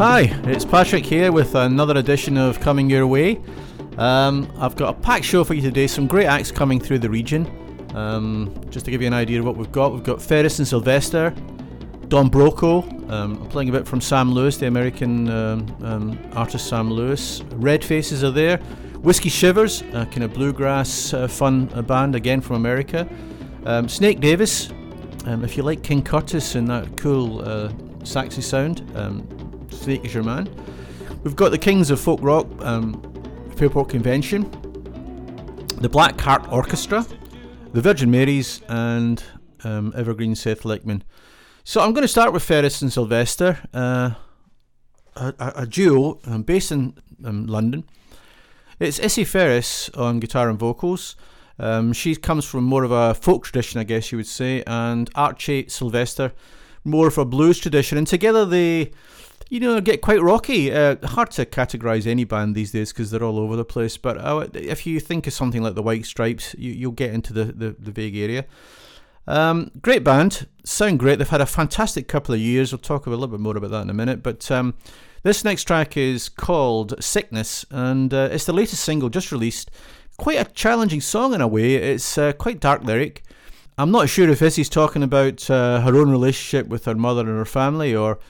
Hi, it's Patrick here with another edition of Coming Your Way. Um, I've got a packed show for you today, some great acts coming through the region. Um, just to give you an idea of what we've got, we've got Ferris and Sylvester, Don Broco, um, I'm playing a bit from Sam Lewis, the American um, um, artist Sam Lewis. Red Faces are there, Whiskey Shivers, a kind of bluegrass uh, fun band again from America. Um, Snake Davis, if you like King Curtis and that cool uh, saxy sound, Snake is your man. We've got the Kings of Folk Rock, um, Fairport Convention, the Black Heart Orchestra, the Virgin Marys, and um, Evergreen Seth Lakeman. So I'm going to start with Ferris and Sylvester, uh, a, a, duo um, based in um, London. It's Issy Ferris on guitar and vocals. Um, she comes from more of a folk tradition, I guess you would say, and Archie Sylvester, more of a blues tradition. And together they, you know, get quite rocky. Uh, hard to categorize any band these days because they're all over the place. But uh, if you think of something like the White Stripes, you, will get into the, the, the vague area. Um, great band, sound great. They've had a fantastic couple of years. We'll talk a little bit more about that in a minute. But um, this next track is called Sickness, and uh, it's the latest single just released quite a challenging song in a way. It's uh, quite dark lyric. I'm not sure if Issy's talking about uh, her own relationship with her mother and her family, or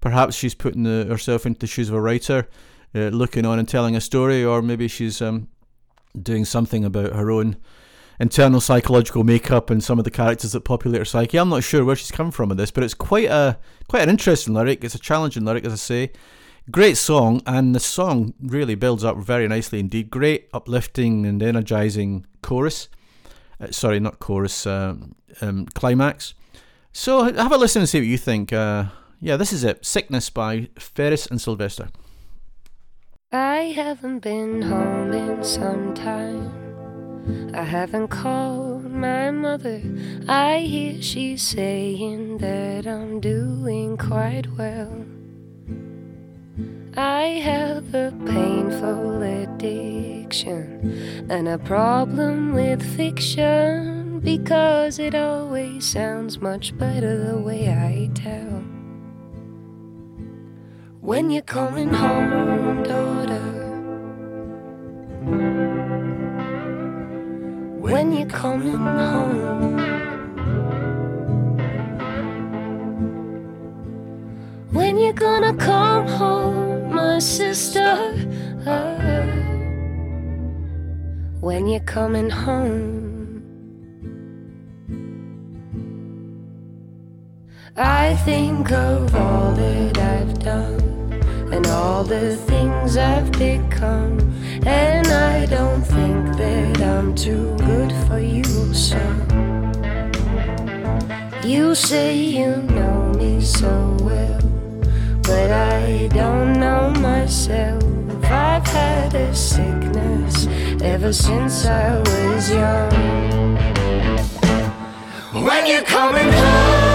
perhaps she's putting the, herself into the shoes of a writer, uh, looking on and telling a story, or maybe she's um, doing something about her own internal psychological makeup and some of the characters that populate her psyche. I'm not sure where she's come from with this, but it's quite a quite an interesting lyric. It's a challenging lyric, as I say. Great song, and the song really builds up very nicely indeed. Great, uplifting, and energizing chorus. Uh, sorry, not chorus, um, um, climax. So have a listen and see what you think. Uh, yeah, this is it Sickness by Ferris and Sylvester. I haven't been home in some time. I haven't called my mother. I hear she's saying that I'm doing quite well. I have a painful addiction and a problem with fiction because it always sounds much better the way I tell. When you're coming home, daughter. When you're coming home. When you're gonna come home my sister. when you're coming home, I think of all that I've done and all the things I've become, and I don't think that I'm too good for you, son. You say you know me so well but I don't know myself. I've had a sickness ever since I was young. When you're coming home,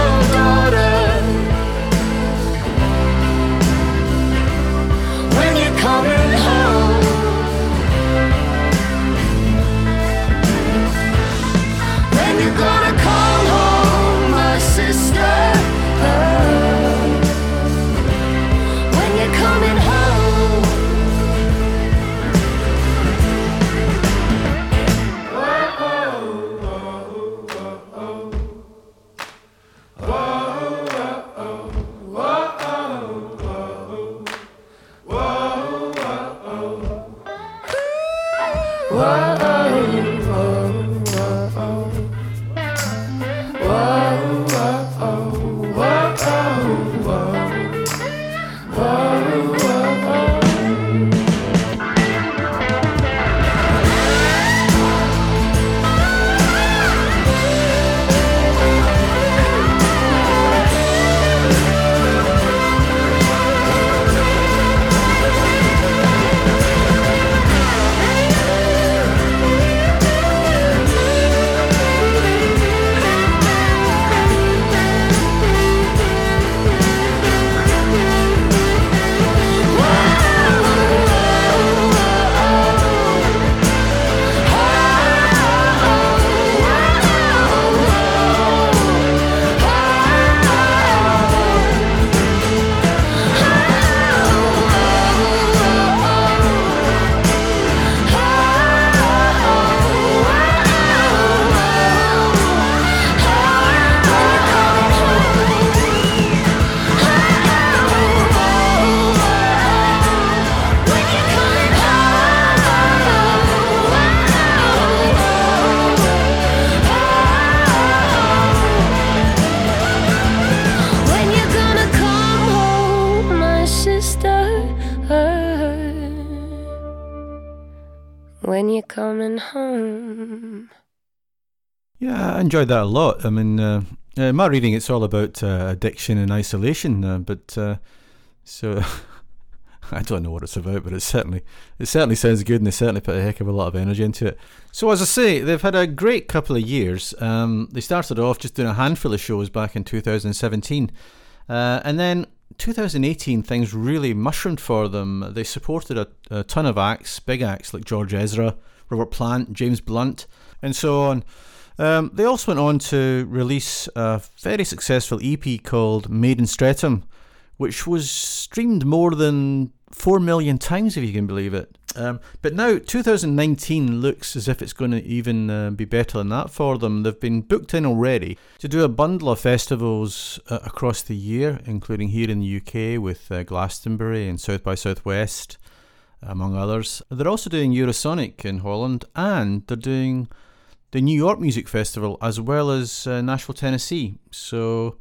enjoyed that a lot. I mean, uh, uh, my reading it's all about uh, addiction and isolation, uh, but uh, so I don't know what it's about, but it certainly it certainly sounds good, and they certainly put a heck of a lot of energy into it. So as I say, they've had a great couple of years. Um, they started off just doing a handful of shows back in 2017, uh, and then 2018 things really mushroomed for them. They supported a, a ton of acts, big acts like George Ezra, Robert Plant, James Blunt, and so on. Um, they also went on to release a very successful EP called Made in Streatham, which was streamed more than 4 million times, if you can believe it. Um, but now 2019 looks as if it's going to even uh, be better than that for them. They've been booked in already to do a bundle of festivals uh, across the year, including here in the UK with uh, Glastonbury and South by Southwest, among others. They're also doing Eurosonic in Holland and they're doing the New York Music Festival as well as uh, Nashville, Tennessee. So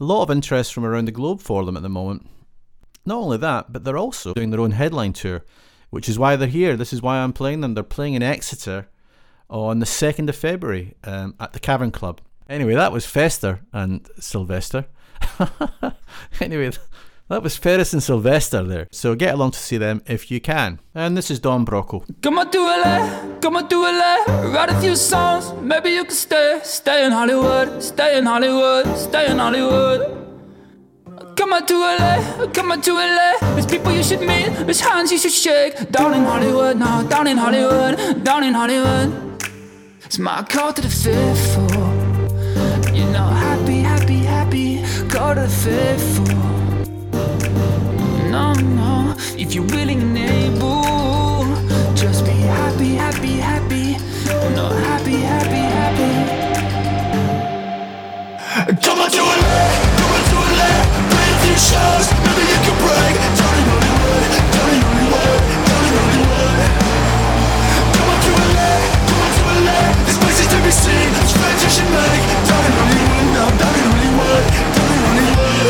a lot of interest from around the globe for them at the moment. Not only that, but they're also doing their own headline tour, which is why they're here. This is why I'm playing them. They're playing in Exeter on the 2nd of February um, at the Cavern Club. Anyway, that was Fester and Sylvester. anyway, that was Ferris and Sylvester there. So get along to see them if you can. And this is Don Broco. Come on to LA, come on to LA, write a few songs, maybe you can stay, stay in Hollywood, stay in Hollywood, stay in Hollywood. Come on to LA, come on to LA. There's people you should meet, there's hands you should shake. Down in Hollywood, no, down in Hollywood, down in Hollywood. It's my call to the fifth floor. You know, happy, happy, happy. Call to the fifth floor no, no. If you're willing and able, just be happy, happy, happy. Oh, no, happy, happy, happy. Come on to LA, come on LA. Play a few shows, maybe you can break. Come on come on to LA. There's places to be seen, you should make. Down in Hollywood, now down in Hollywood, down in Hollywood.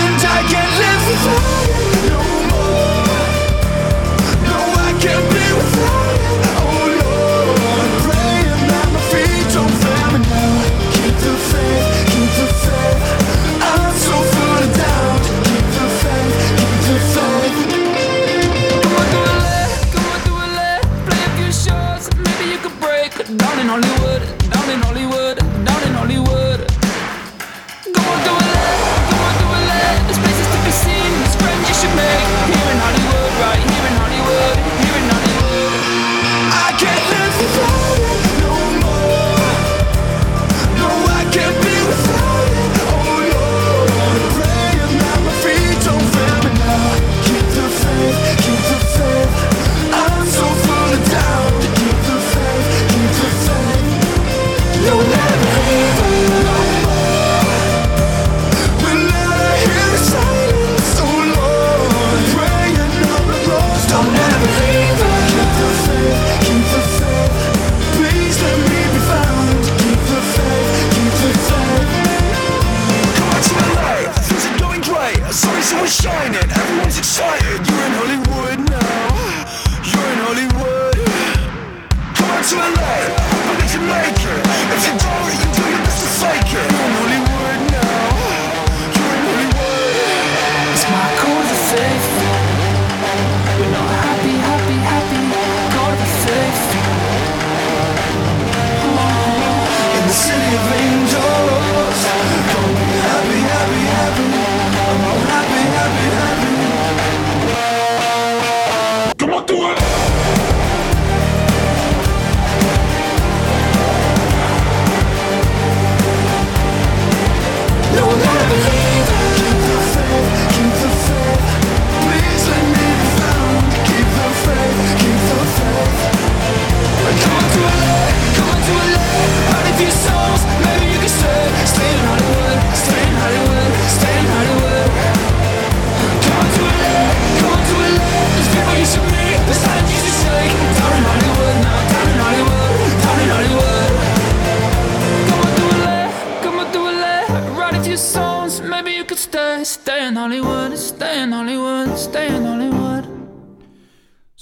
And I can't live without you.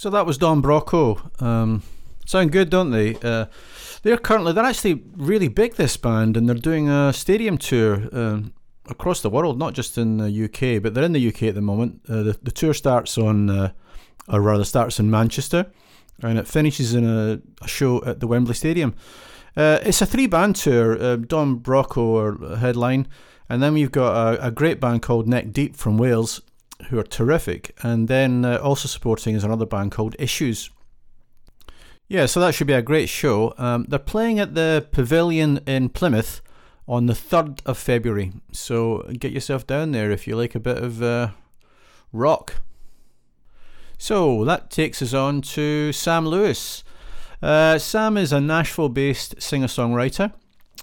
So that was Don Broco. Um, Sound good, don't they? Uh, they're currently they're actually really big. This band, and they're doing a stadium tour uh, across the world, not just in the UK, but they're in the UK at the moment. Uh, the, the tour starts on, uh, or rather, starts in Manchester, and it finishes in a, a show at the Wembley Stadium. Uh, it's a three band tour. Uh, Don Broco are headline, and then we've got a, a, great band called Neck Deep from Wales, who are terrific, and then uh, also supporting is another band called Issues. Yeah, so that should be a great show. Um, they're playing at the Pavilion in Plymouth on the 3rd of February. So get yourself down there if you like a bit of uh, rock. So that takes us on to Sam Lewis. Uh, Sam is a Nashville based singer songwriter.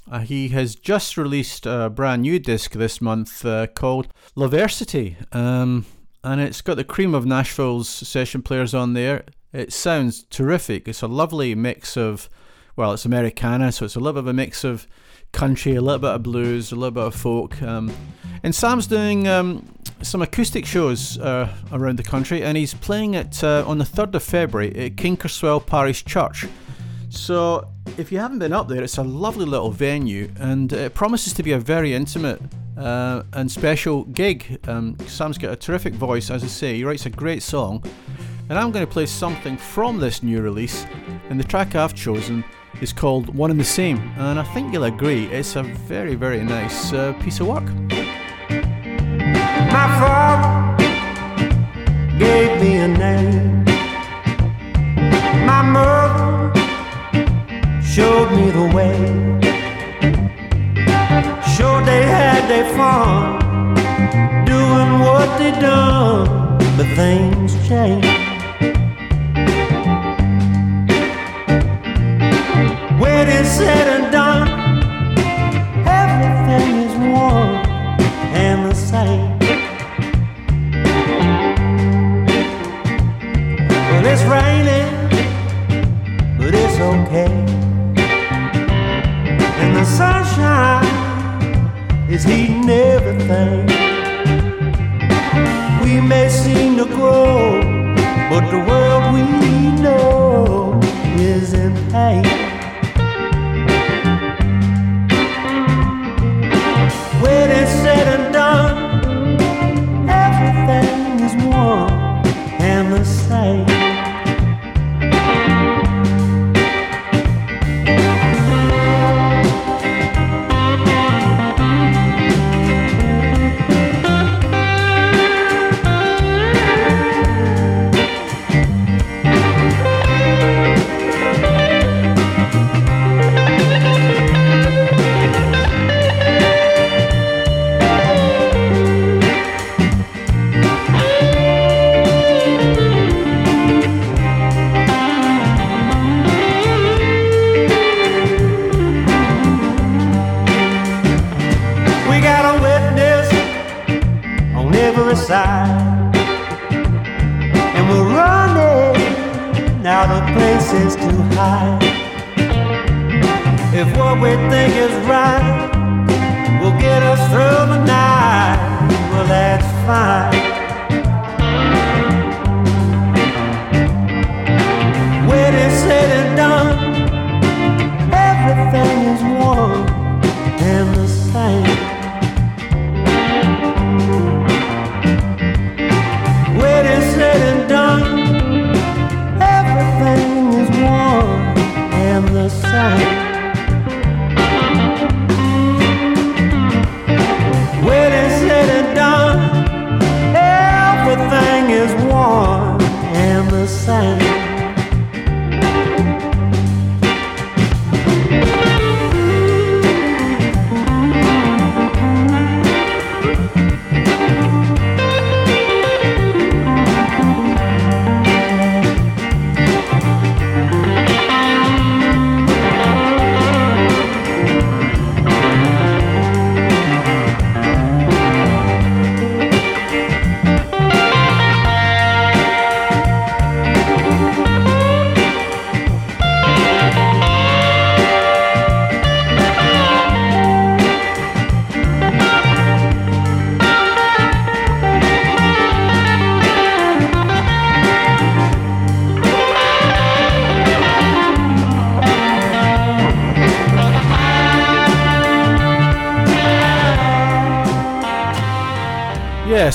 Uh, he has just released a brand new disc this month uh, called Loversity. Um, and it's got the cream of Nashville's session players on there. It sounds terrific. It's a lovely mix of, well, it's Americana, so it's a little bit of a mix of country, a little bit of blues, a little bit of folk. Um, and Sam's doing um, some acoustic shows uh, around the country, and he's playing it uh, on the 3rd of February at Kingskerswell Parish Church. So, if you haven't been up there, it's a lovely little venue, and it promises to be a very intimate uh, and special gig. Um, Sam's got a terrific voice, as I say, he writes a great song and I'm going to play something from this new release, and the track I've chosen is called One and the Same, and I think you'll agree it's a very, very nice uh, piece of work. My father gave me a name, my mother me the way. Sure, they had their fun doing what they done, but things change. through the night. Well, that's fine.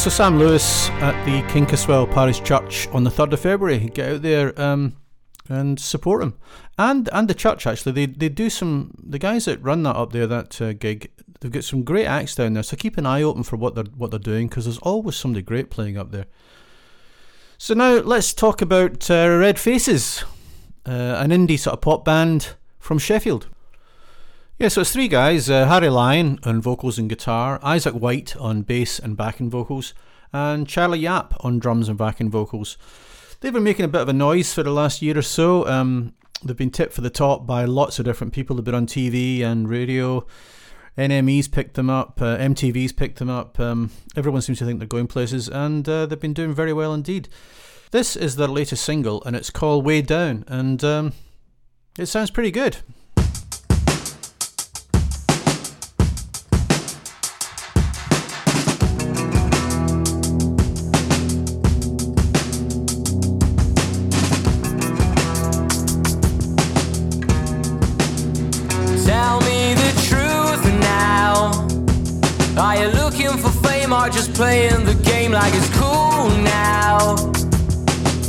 So Sam Lewis at the Kingskerswell Parish Church on the 3rd of February. Get out there um, and support him. And and the church, actually. They, they do some, the guys that run that up there, that uh, gig, they've got some great acts down there. So keep an eye open for what they're, what they're doing because there's always somebody great playing up there. So now let's talk about uh, Red Faces, uh, an indie sort of pop band from Sheffield. Yeah, so it's three guys uh, Harry Lyon on vocals and guitar, Isaac White on bass and backing vocals, and Charlie Yap on drums and backing vocals. They've been making a bit of a noise for the last year or so. Um, they've been tipped for the top by lots of different people. They've been on TV and radio. NME's picked them up, uh, MTV's picked them up. Um, everyone seems to think they're going places, and uh, they've been doing very well indeed. This is their latest single, and it's called Way Down, and um, it sounds pretty good. Or just playing the game like it's cool now?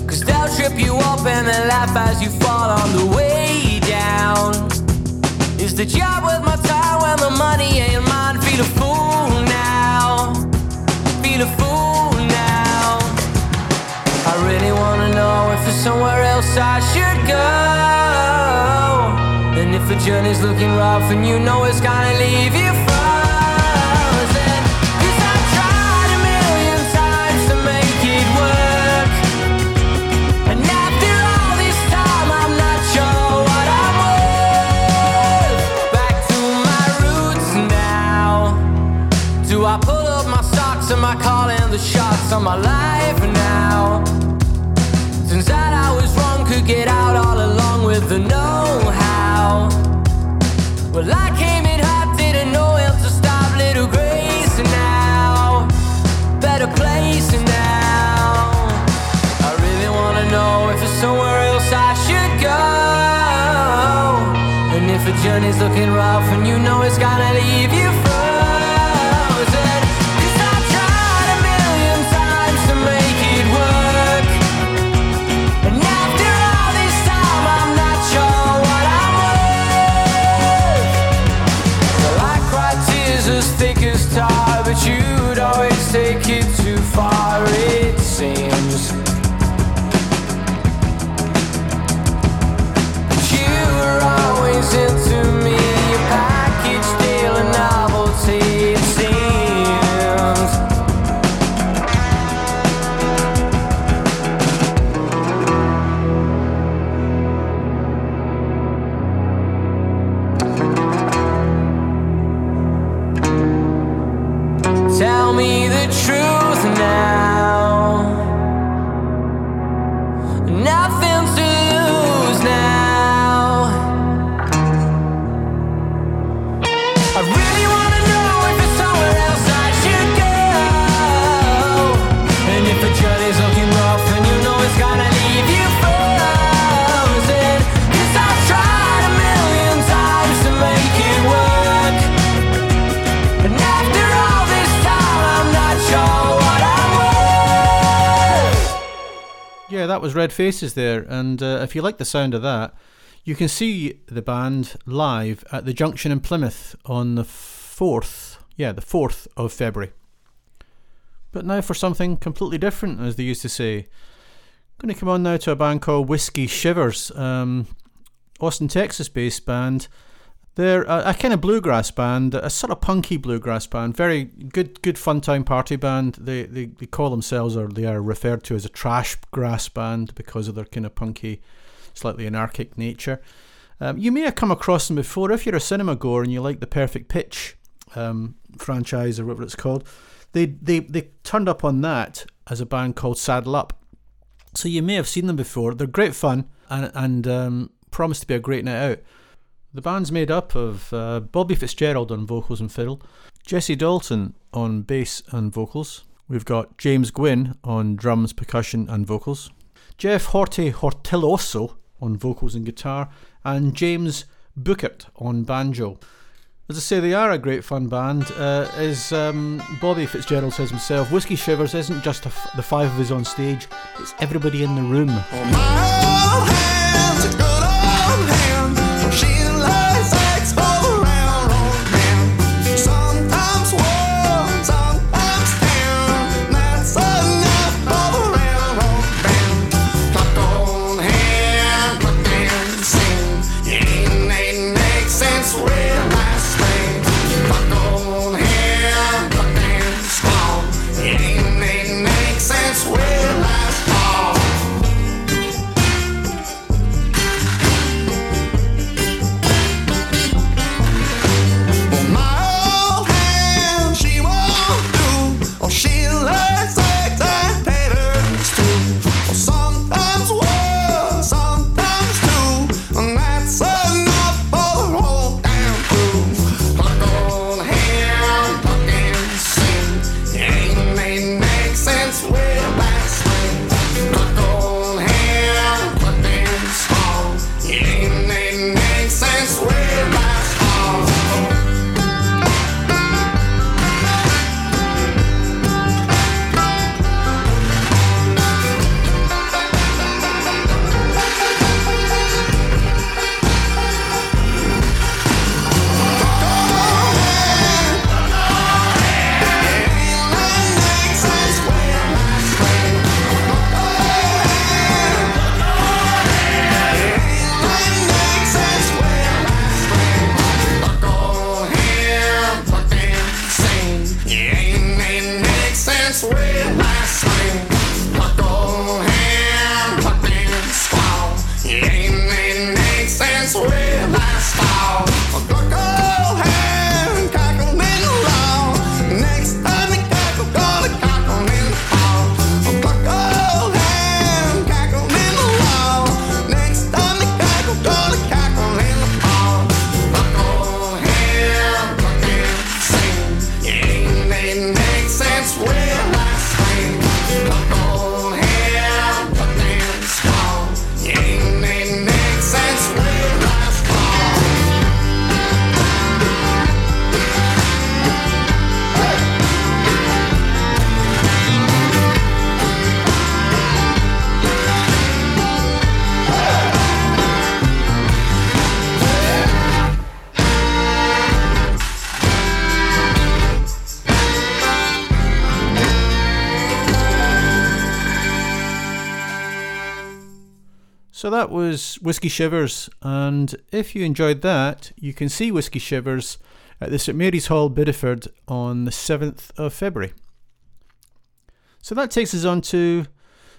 Cause they'll trip you up and then laugh as you fall on the way down. Is the job worth my time when the money ain't mine? Feel a fool now. Feel a fool now. I really wanna know if there's somewhere else I should go. And if the journey's looking rough and you know it's gonna leave you socks? Am I calling the shots on my life now? Since that I was wrong, could get out all along with the know-how. Well, I came in hot, didn't know when to stop. Little grace now, better place now. I really wanna know if there's somewhere else I should go. And if the journey's looking rough and you know it's gonna leave you frozen. Tar, but Yeah, that was Red Faces there, and uh, if you like the sound of that, you can see the band live at the Junction in Plymouth on the 4th, yeah, the 4th of February. But now for something completely different, as they used to say. I'm going to come on now to a band called Whiskey Shivers, um, Austin, Texas based band. They're a, a kind of bluegrass band, a sort of punky bluegrass band. Very good, good fun time party band. They, they they call themselves, or they are referred to as a trash grass band because of their kind of punky, slightly anarchic nature. Um, you may have come across them before if you're a cinema goer and you like the Perfect Pitch um, franchise or whatever it's called. They they they turned up on that as a band called Saddle Up. So you may have seen them before. They're great fun and and um, promise to be a great night out. The band's made up of uh, Bobby Fitzgerald on vocals and fiddle, Jesse Dalton on bass and vocals. We've got James Gwynn on drums, percussion, and vocals. Jeff Horte Hortilloso on vocals and guitar, and James Bookert on banjo. As I say, they are a great fun band. Uh, as um, Bobby Fitzgerald says himself, Whiskey Shivers isn't just the five of us on stage, it's everybody in the room. Sense where that was Whiskey Shivers, and if you enjoyed that, you can see Whiskey Shivers at the St Mary's Hall, Bideford on the 7th of February. So that takes us on to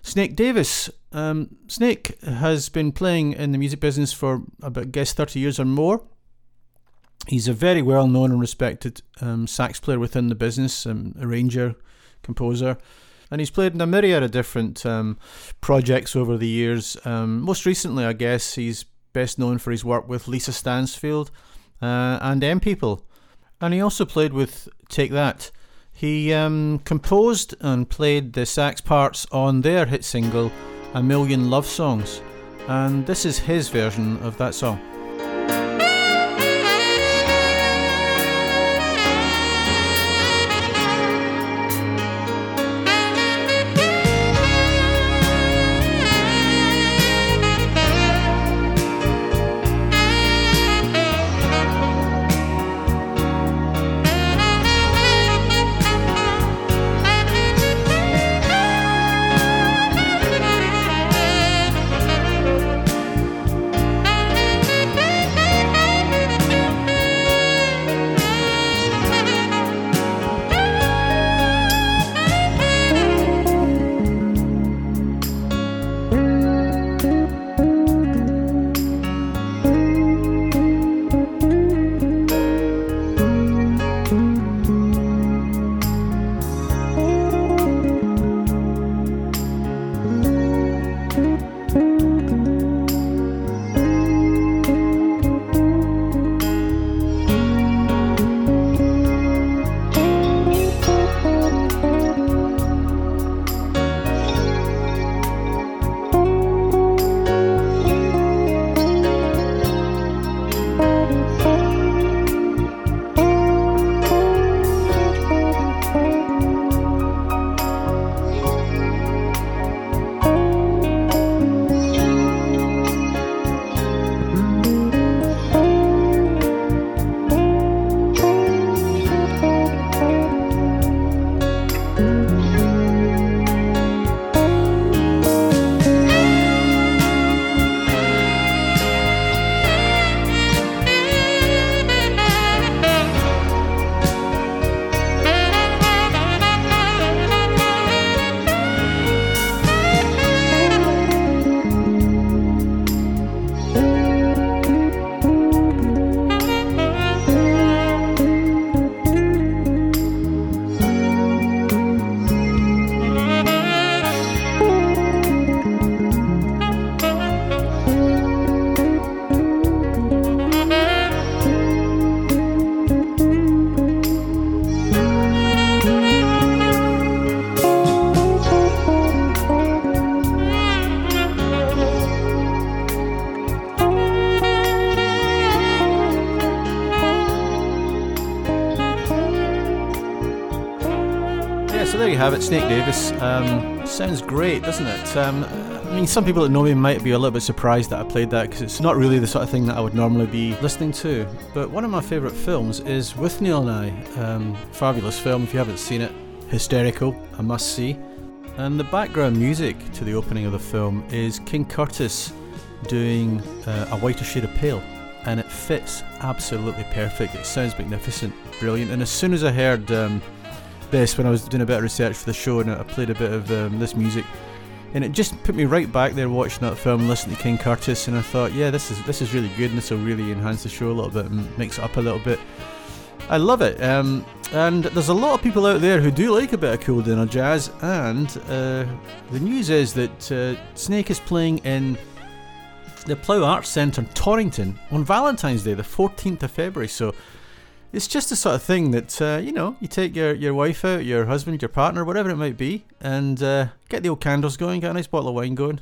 Snake Davis. Um, Snake has been playing in the music business for about, I guess, 30 years or more. He's a very well known and respected um, sax player within the business, um, arranger, composer, and he's played in a myriad of different um, projects over the years. Um, most recently, I guess, he's best known for his work with Lisa Stansfield uh, and M People. And he also played with Take That. He um, composed and played the sax parts on their hit single, A Million Love Songs. And this is his version of that song. Have it, Snake Davis. Um, sounds great, doesn't it? Um, I mean, some people that know me might be a little bit surprised that I played that because it's not really the sort of thing that I would normally be listening to. But one of my favourite films is Withnail and I. Um, fabulous film, if you haven't seen it. Hysterical, a must see. And the background music to the opening of the film is King Curtis doing uh, A Whiter Shade of Pale. And it fits absolutely perfect. It sounds magnificent, brilliant. And as soon as I heard um, this when I was doing a bit of research for the show and I played a bit of um, this music. And it just put me right back there watching that film listening to King Curtis and I thought yeah this is this is really good and this will really enhance the show a little bit and mix it up a little bit. I love it um, and there's a lot of people out there who do like a bit of cool dinner jazz and uh, the news is that uh, Snake is playing in the Plough Arts Centre Torrington on Valentine's Day the 14th of February so it's just the sort of thing that uh, you know you take your, your wife out, your husband, your partner, whatever it might be, and uh, get the old candles going, get a nice bottle of wine going,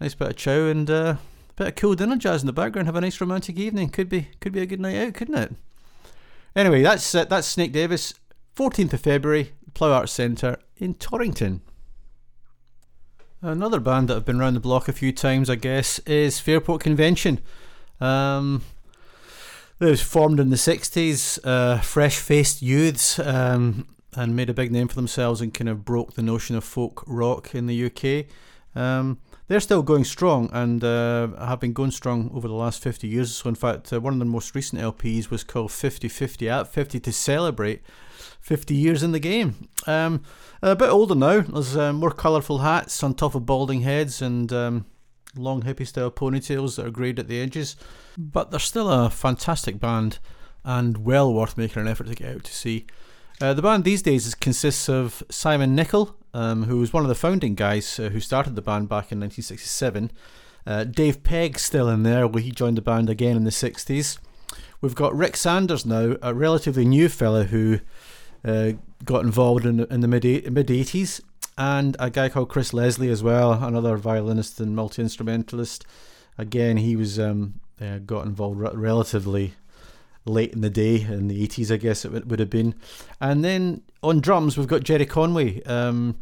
nice bit of chow, and uh, a bit of cool dinner jazz in the background. Have a nice romantic evening. Could be could be a good night out, couldn't it? Anyway, that's uh, that's Snake Davis, 14th of February, Plough Arts Centre in Torrington. Another band that have been around the block a few times, I guess, is Fairport Convention. Um, it was formed in the 60s, uh, fresh faced youths, um, and made a big name for themselves and kind of broke the notion of folk rock in the UK. Um, they're still going strong and uh, have been going strong over the last 50 years. So, in fact, uh, one of their most recent LPs was called 50 50 at 50 to celebrate 50 years in the game. Um, a bit older now, there's uh, more colourful hats on top of balding heads and um, long hippie style ponytails that are greyed at the edges. But they're still a fantastic band and well worth making an effort to get out to see. Uh, the band these days is, consists of Simon Nicol, um, who was one of the founding guys uh, who started the band back in 1967. Uh, Dave Pegg's still in there, where he joined the band again in the 60s. We've got Rick Sanders now, a relatively new fella who uh, got involved in, in the mid mid 80s, and a guy called Chris Leslie as well, another violinist and multi instrumentalist. Again, he was um, uh, got involved re- relatively late in the day in the 80s, I guess it would, would have been. And then on drums, we've got Jerry Conway, um,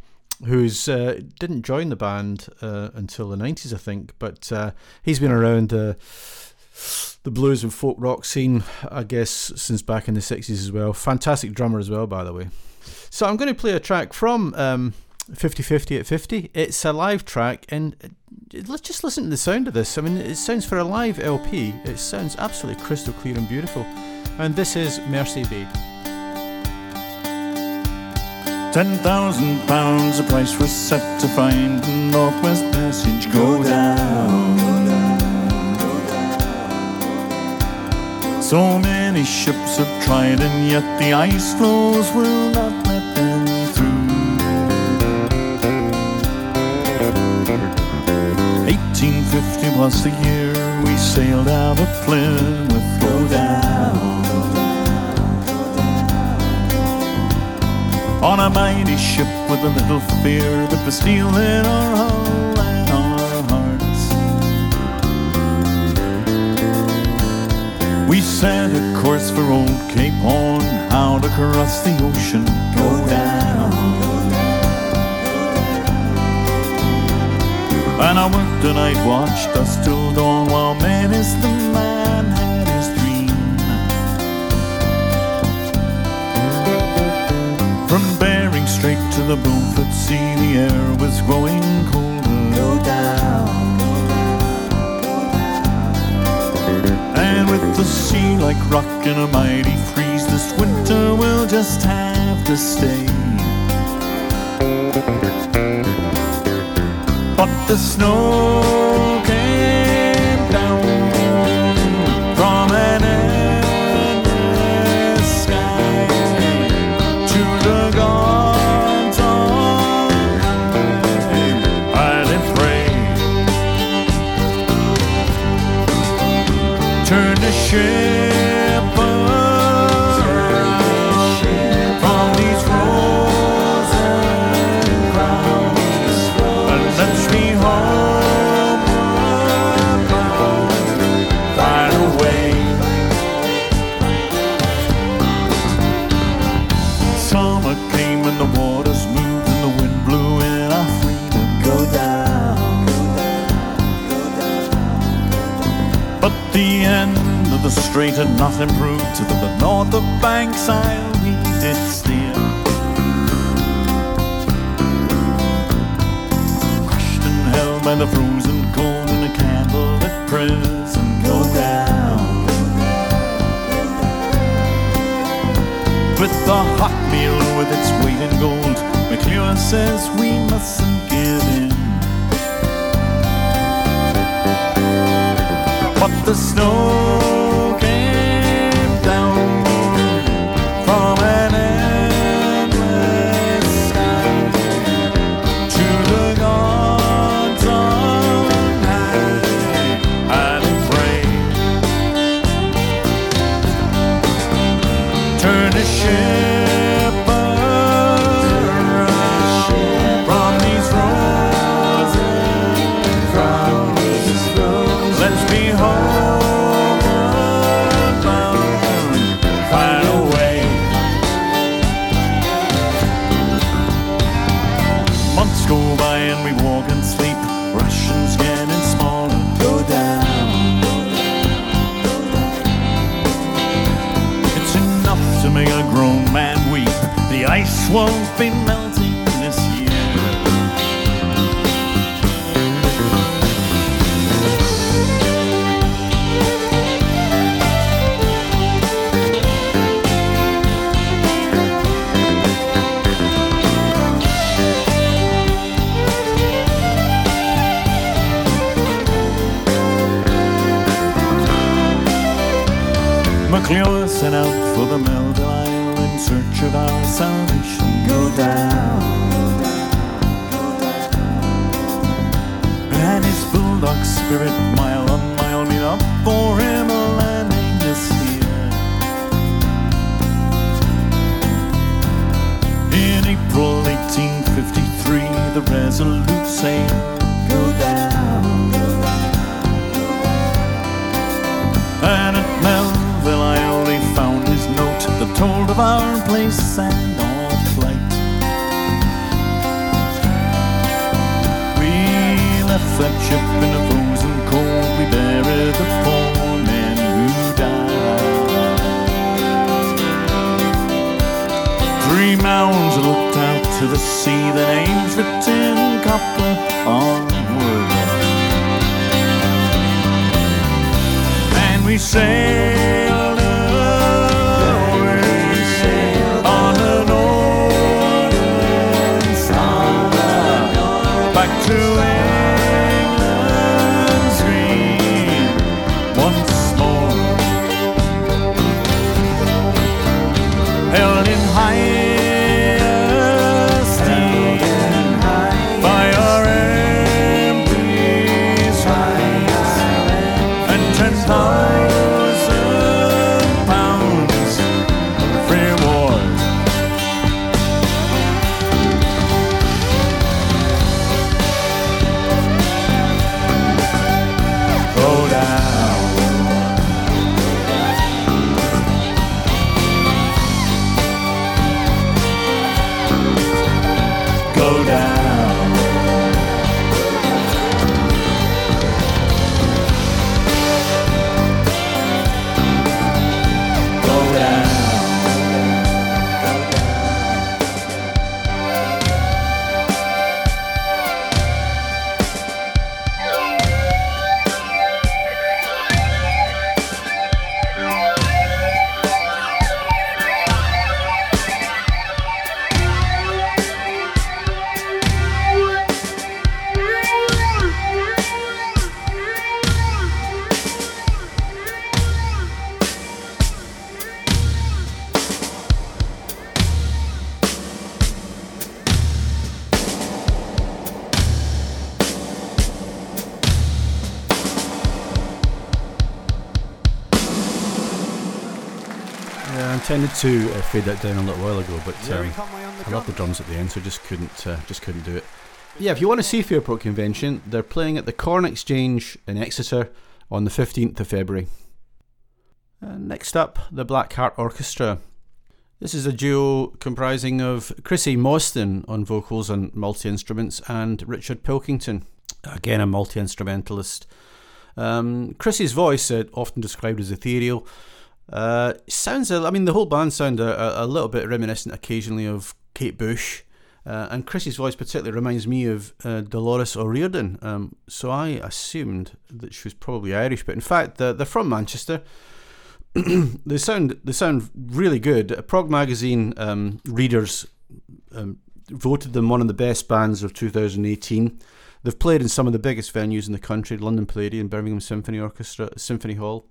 who's uh, didn't join the band uh, until the 90s, I think, but uh, he's been around the blues and folk rock scene, I guess, since back in the 60s as well. Fantastic drummer as well, by the way. So I'm going to play a track from um, 50 50 at 50. It's a live track, and uh, let's just listen to the sound of this. I mean, it sounds for a live LP, it sounds absolutely crystal clear and beautiful. And this is Mercy Bay. Ten thousand pounds a price was set to find the Northwest Passage go down. So many ships have tried, and yet the ice floes will not let them 1850 was the year we sailed out of Plymouth, go down. On a mighty ship with a little fear, the steel in our hull and our hearts. We set a course for old Cape Horn, how to cross the ocean, go down. And I worked a night watch dusk till dawn while Menace the man had his dream. From Bering Strait to the Beaufort Sea, the air was growing colder. Go down. And with the sea like rock in a mighty freeze, this winter we'll just have to stay. But the snow came down from an endless sky to the gods on high. I did pray, turn the ship strait had not improved to the north of Bankside we did steer. Crushed and held by the frozen cold in a candlelit prison go down. With the hot meal with its weight in gold, McLeod says we mustn't give in. But the snow won't be melting this year. McLeod set out for the Melville Isle in search of our salvation. Spirit, Intended to uh, fade that down a little while ago, but um, I love the drums at the end, so just couldn't uh, just couldn't do it. Yeah, if you want to see Fairport Convention, they're playing at the Corn Exchange in Exeter on the 15th of February. Uh, next up, the Black Heart Orchestra. This is a duo comprising of Chrissy Mostyn on vocals and multi instruments and Richard Pilkington, again a multi instrumentalist. Um, Chrissy's voice, uh, often described as ethereal, uh, sounds. A, I mean, the whole band sound a, a, little bit reminiscent occasionally of Kate Bush. Uh, and Chrissy's voice particularly reminds me of uh, Dolores O'Riordan. Um, so I assumed that she was probably Irish, but in fact, they're, they're from Manchester. they sound they sound really good. Prog magazine um, readers um, voted them one of the best bands of 2018. They've played in some of the biggest venues in the country: London Palladium, Birmingham Symphony Orchestra, Symphony Hall,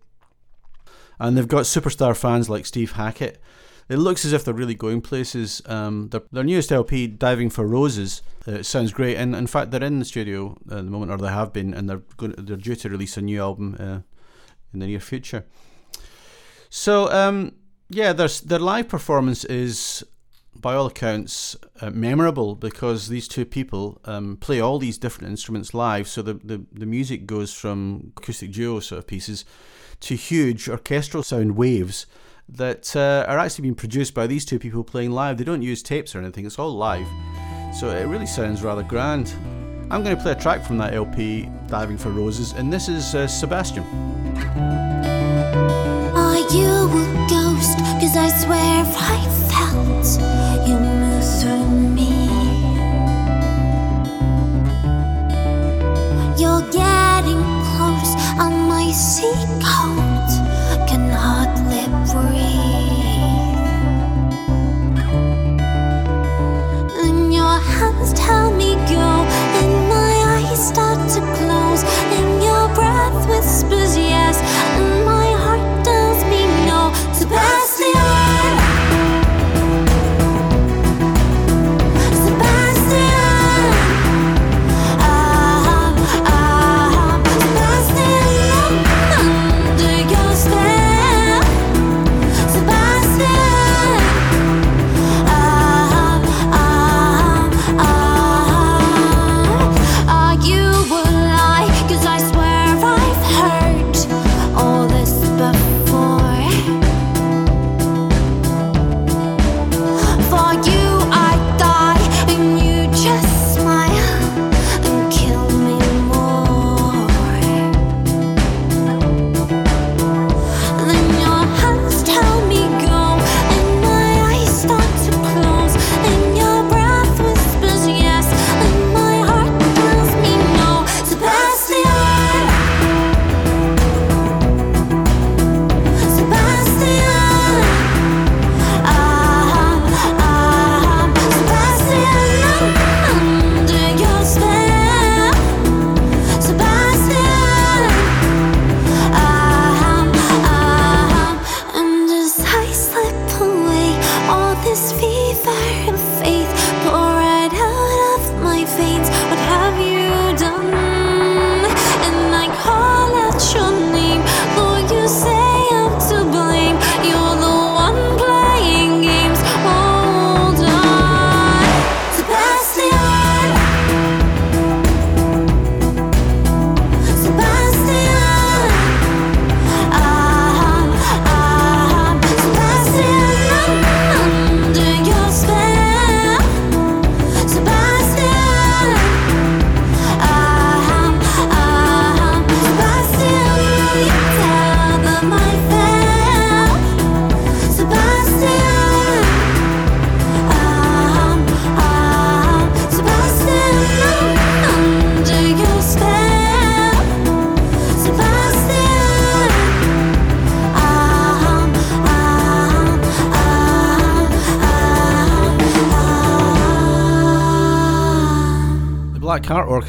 and they've got superstar fans like Steve Hackett. It looks as if they're really going places. Um, their, their newest LP, Diving for Roses, uh, sounds great, and in fact they're in the studio at the moment, or they have been, and they're going they're due to release a new album uh, in the near future. So um, yeah, their their live performance is, by all accounts, uh, memorable because these two people um, play all these different instruments live. So the, the the music goes from acoustic duo sort of pieces to huge orchestral sound waves that uh, are actually being produced by these two people playing live. They don't use tapes or anything; it's all live. So it really sounds rather grand. I'm going to play a track from that LP, Diving for Roses, and this is uh, Sebastian. Are you a ghost? Cause I swear I felt you move through me. You're getting seacoat. Can breathe. And your hands tell me go, and my eyes start to close, and your breath whispers yes,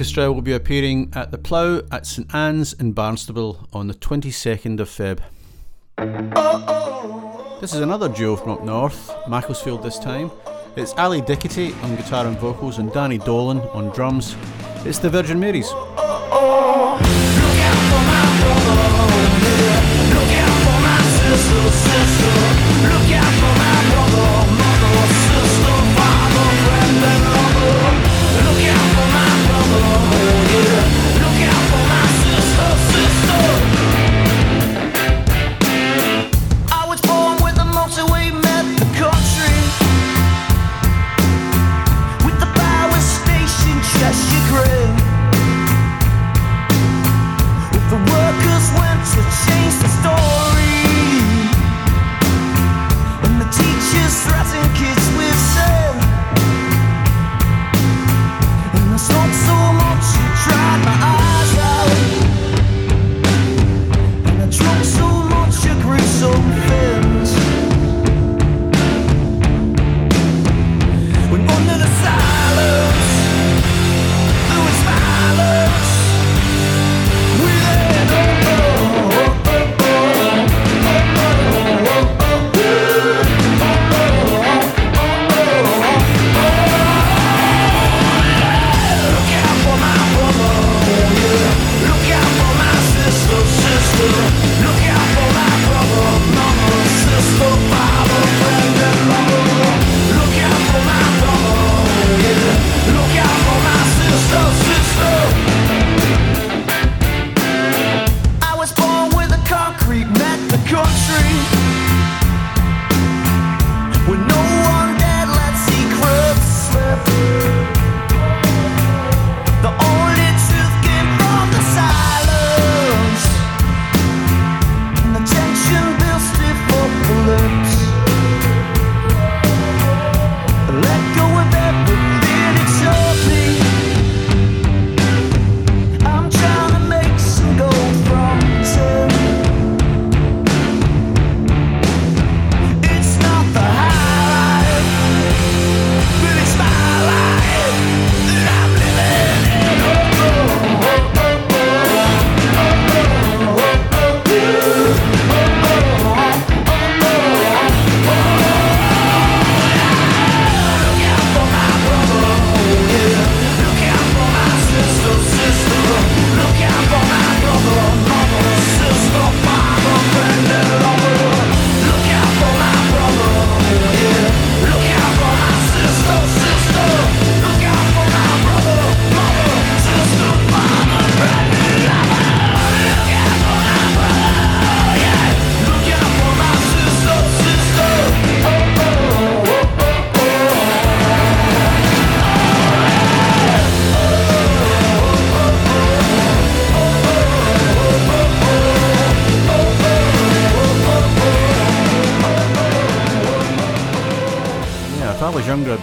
Orchestra will be appearing at the Plough at St Anne's in Barnstaple on the 22nd of Feb. This is another duo from up north, Macclesfield this time. It's Ally Dickaty on guitar and vocals and Danny Dolan on drums. It's the Virgin Marys. I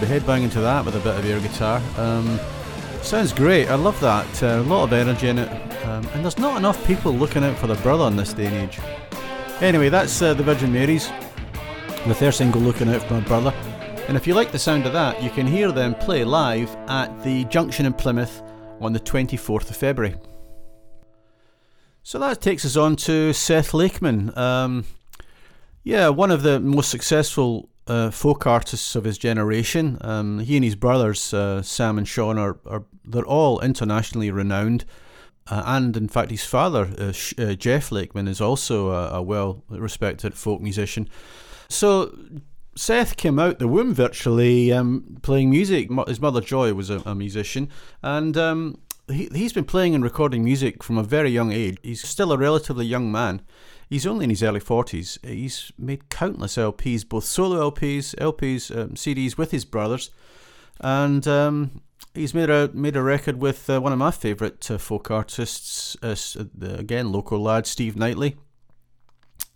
be headbanging to that with a bit of air guitar. Um, sounds great. I love that. Uh, a lot of energy in it. Um, and there's not enough people looking out for their brother in this day and age. Anyway, that's uh, the Virgin Marys with their single Looking Out for My Brother. And if you like the sound of that, you can hear them play live at the Junction in Plymouth on the 24th of February. So that takes us on to Seth Lakeman. Um, yeah, one of the most successful uh, folk artists of his generation. Um, he and his brothers, uh, Sam and Sean, are, are they're all internationally renowned. Uh, and in fact, his father, uh, Sh- uh, Geoff Lakeman, is also a, a well respected folk musician. So Seth came out the womb virtually um, playing music. His mother Joy was a, a musician, and um, he, he's been playing and recording music from a very young age. He's still a relatively young man. He's only in his early 40s. He's made countless LPs, both solo LPs, LPs, um, CDs with his brothers, and um, he's made a made a record with uh, one of my favourite uh, folk artists, uh, uh, again local lad Steve Knightley,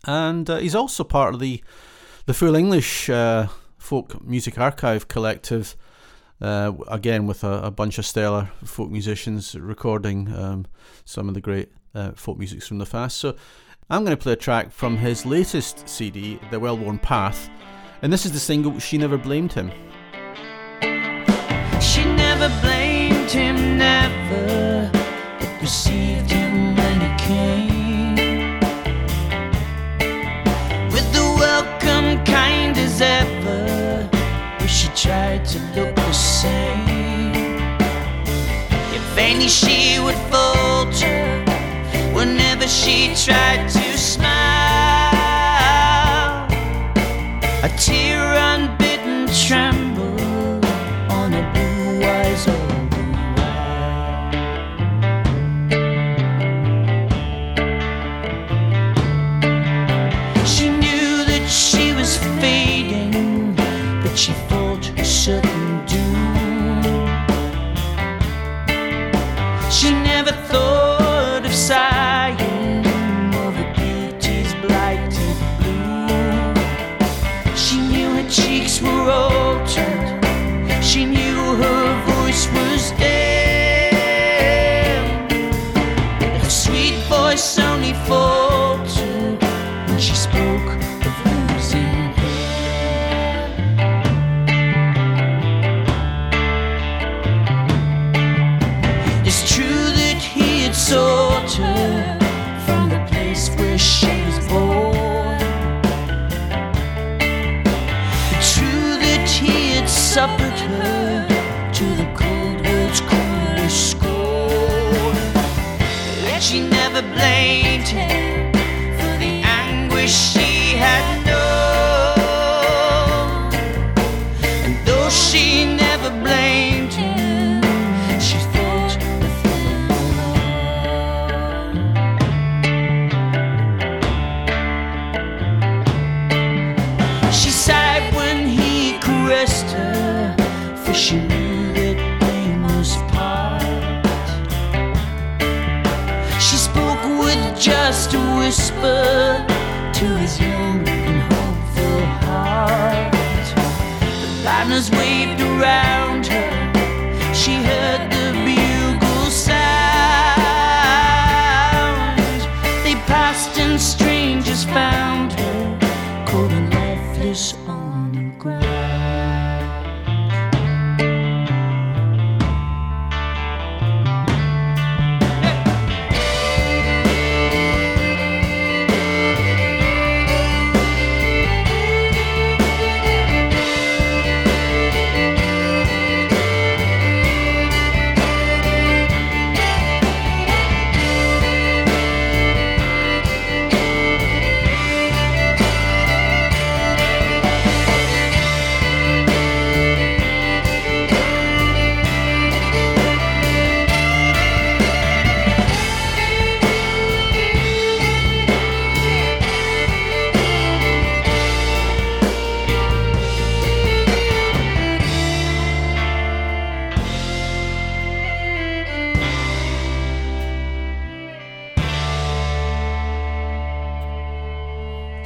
and uh, he's also part of the the Full English uh, Folk Music Archive Collective. Uh, again, with a, a bunch of stellar folk musicians recording um, some of the great uh, folk musics from the past. So, I'm going to play a track from his latest CD, The Well Worn Path, and this is the single She Never Blamed Him. She never blamed him, never, received him when he came. With the welcome kind as ever, but she tried to look the same. If only she would falter she tried to smile. A tear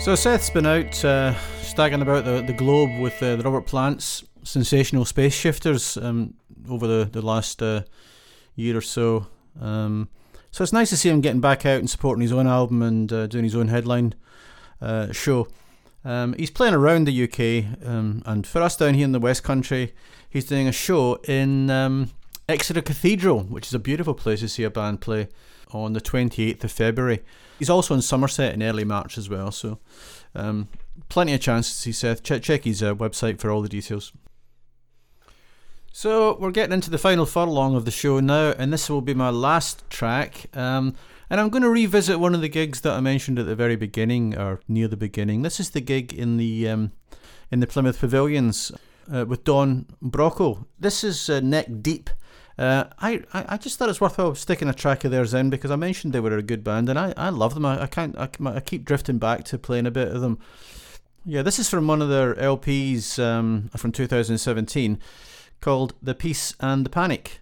So Seth's been out uh, staggering about the, the globe with uh, the Robert Plant's Sensational Space Shifters um, over the the last uh, year or so. Um, so it's nice to see him getting back out and supporting his own album and uh, doing his own headline uh, show. Um, he's playing around the UK, um, and for us down here in the West Country, he's doing a show in um, Exeter Cathedral, which is a beautiful place to see a band play on the 28th of February. He's also in Somerset in early March as well, so um, plenty of chances to see Seth. Check, check his uh, website for all the details. So we're getting into the final furlong of the show now, and this will be my last track. Um, and I'm going to revisit one of the gigs that I mentioned at the very beginning, or near the beginning. This is the gig in the um, in the Plymouth Pavilions uh, with Don Broco. This is uh, Neck Deep. Uh, I, I just thought it's worthwhile sticking a track of theirs in because I mentioned they were a good band, and I, I love them. I, I can't I, I keep drifting back to playing a bit of them. Yeah, this is from one of their LPs um, from 2017 called The Peace and the Panic.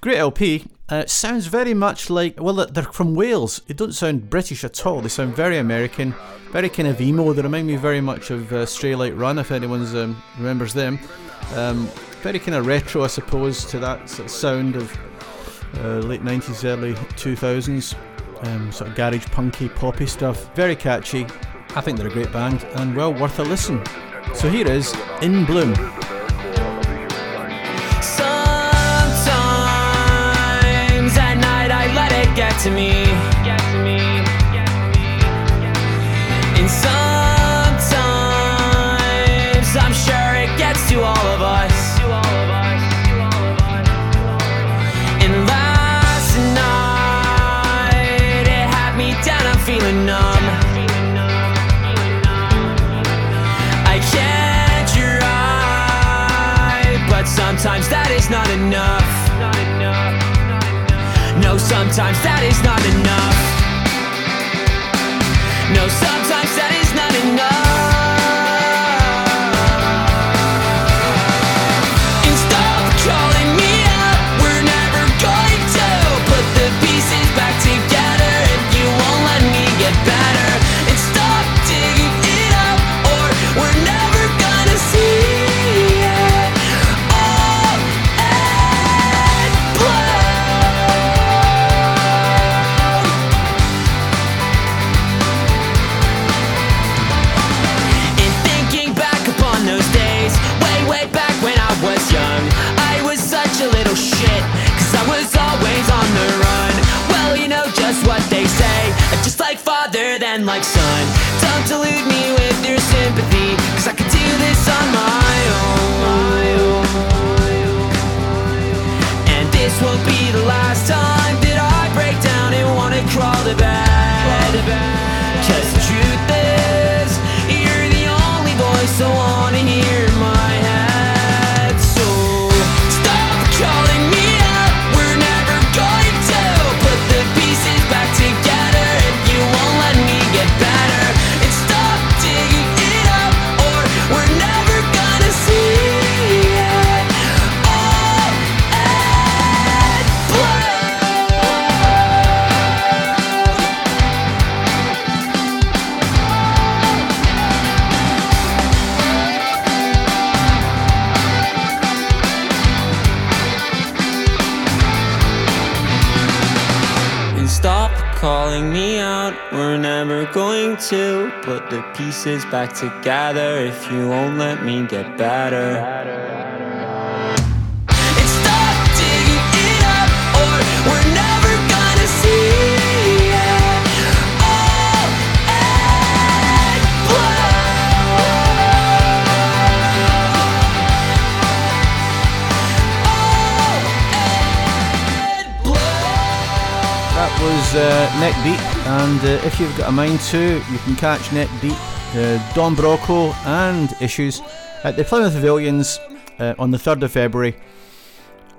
Great LP. Uh, it sounds very much like, well, they're from Wales. It don't sound British at all. They sound very American, very kind of emo. They remind me very much of uh, Straylight Run, if anyone um, remembers them. Um, very kind of retro, I suppose, to that sort of sound of uh, late 90s, early 2000s. Um, sort of garage punky, poppy stuff. Very catchy. I think they're a great band and well worth a listen. So here is In Bloom. Sometimes at night I let it get to me. Feeling numb. I can't try, but sometimes that is not enough. No, sometimes that is not enough. No, sometimes that is not enough. Like son. Don't delude me with your sympathy, cause I can do this on my own. And this won't be the last time that I break down and wanna crawl to bed. We're never going to put the pieces back together if you won't let me get better. Uh, Neck Deep, and uh, if you've got a mind to, you can catch Neck Deep, uh, Don Broco, and Issues at the Plymouth Pavilions uh, on the 3rd of February.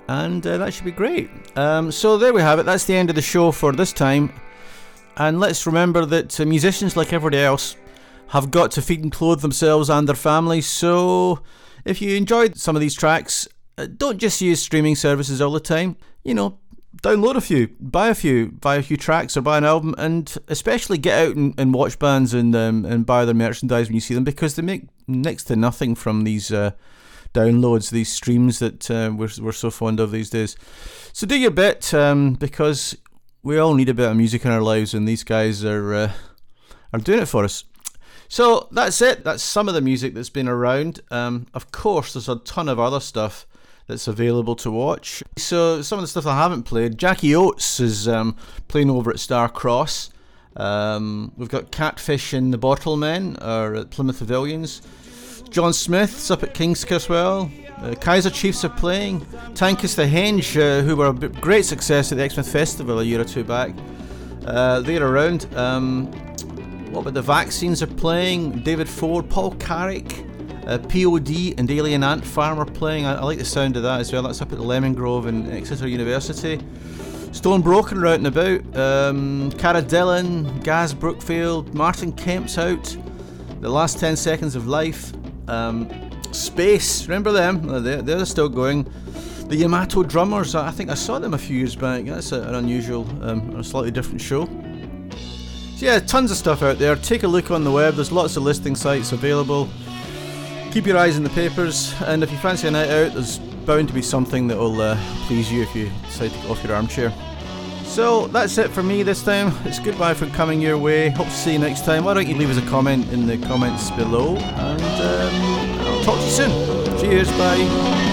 And uh, that should be great. Um, so there we have it. That's the end of the show for this time. And let's remember that uh, musicians, like everybody else, have got to feed and clothe themselves and their families. So if you enjoyed some of these tracks, uh, don't just use streaming services all the time. You know, download a few, buy a few, buy a few tracks or buy an album, and especially get out and, and watch bands and um, and buy their merchandise when you see them because they make next to nothing from these uh, downloads, these streams that uh, we're, we're so fond of these days. So do your bit um, because we all need a bit of music in our lives, and these guys are uh, are doing it for us. So that's it. That's some of the music that's been around. Um, of course, there's a ton of other stuff that's available to watch. So some of the stuff I haven't played, Jackie Oates is um, playing over at Starcross. Um, we've got Catfish and the Bottlemen are at Plymouth Pavilions. John Smith's up at Kingskerswell. Uh, Kaiser Chiefs are playing. Tankus the Henge, uh, who were a great success at the Exmouth Festival a year or two back. Uh, they're around. Um, what about the vaccines are playing? David Ford, Paul Carrack, uh, POD, and Alien Ant Farm are playing. I, I like the sound of that as well. That's up at the Lemon Grove in Exeter University. Stone Broken out and about. Um, Cara Dillon, Gaz Brookfield, Martin Kemp's out. The Last 10 Seconds of Life. Um, Space, remember them? They're, they're still going. The Yamato Drummers, I think I saw them a few years back. That's a, an unusual, um, a slightly different show. So yeah, tons of stuff out there. Take a look on the web. There's lots of listing sites available. Keep your eyes in the papers, and if you fancy a night out, there's bound to be something that will uh, please you if you decide to get off your armchair. So that's it for me this time. It's goodbye for coming your way. Hope to see you next time. Why don't you leave us a comment in the comments below, and um, I'll talk to you soon. Cheers, bye.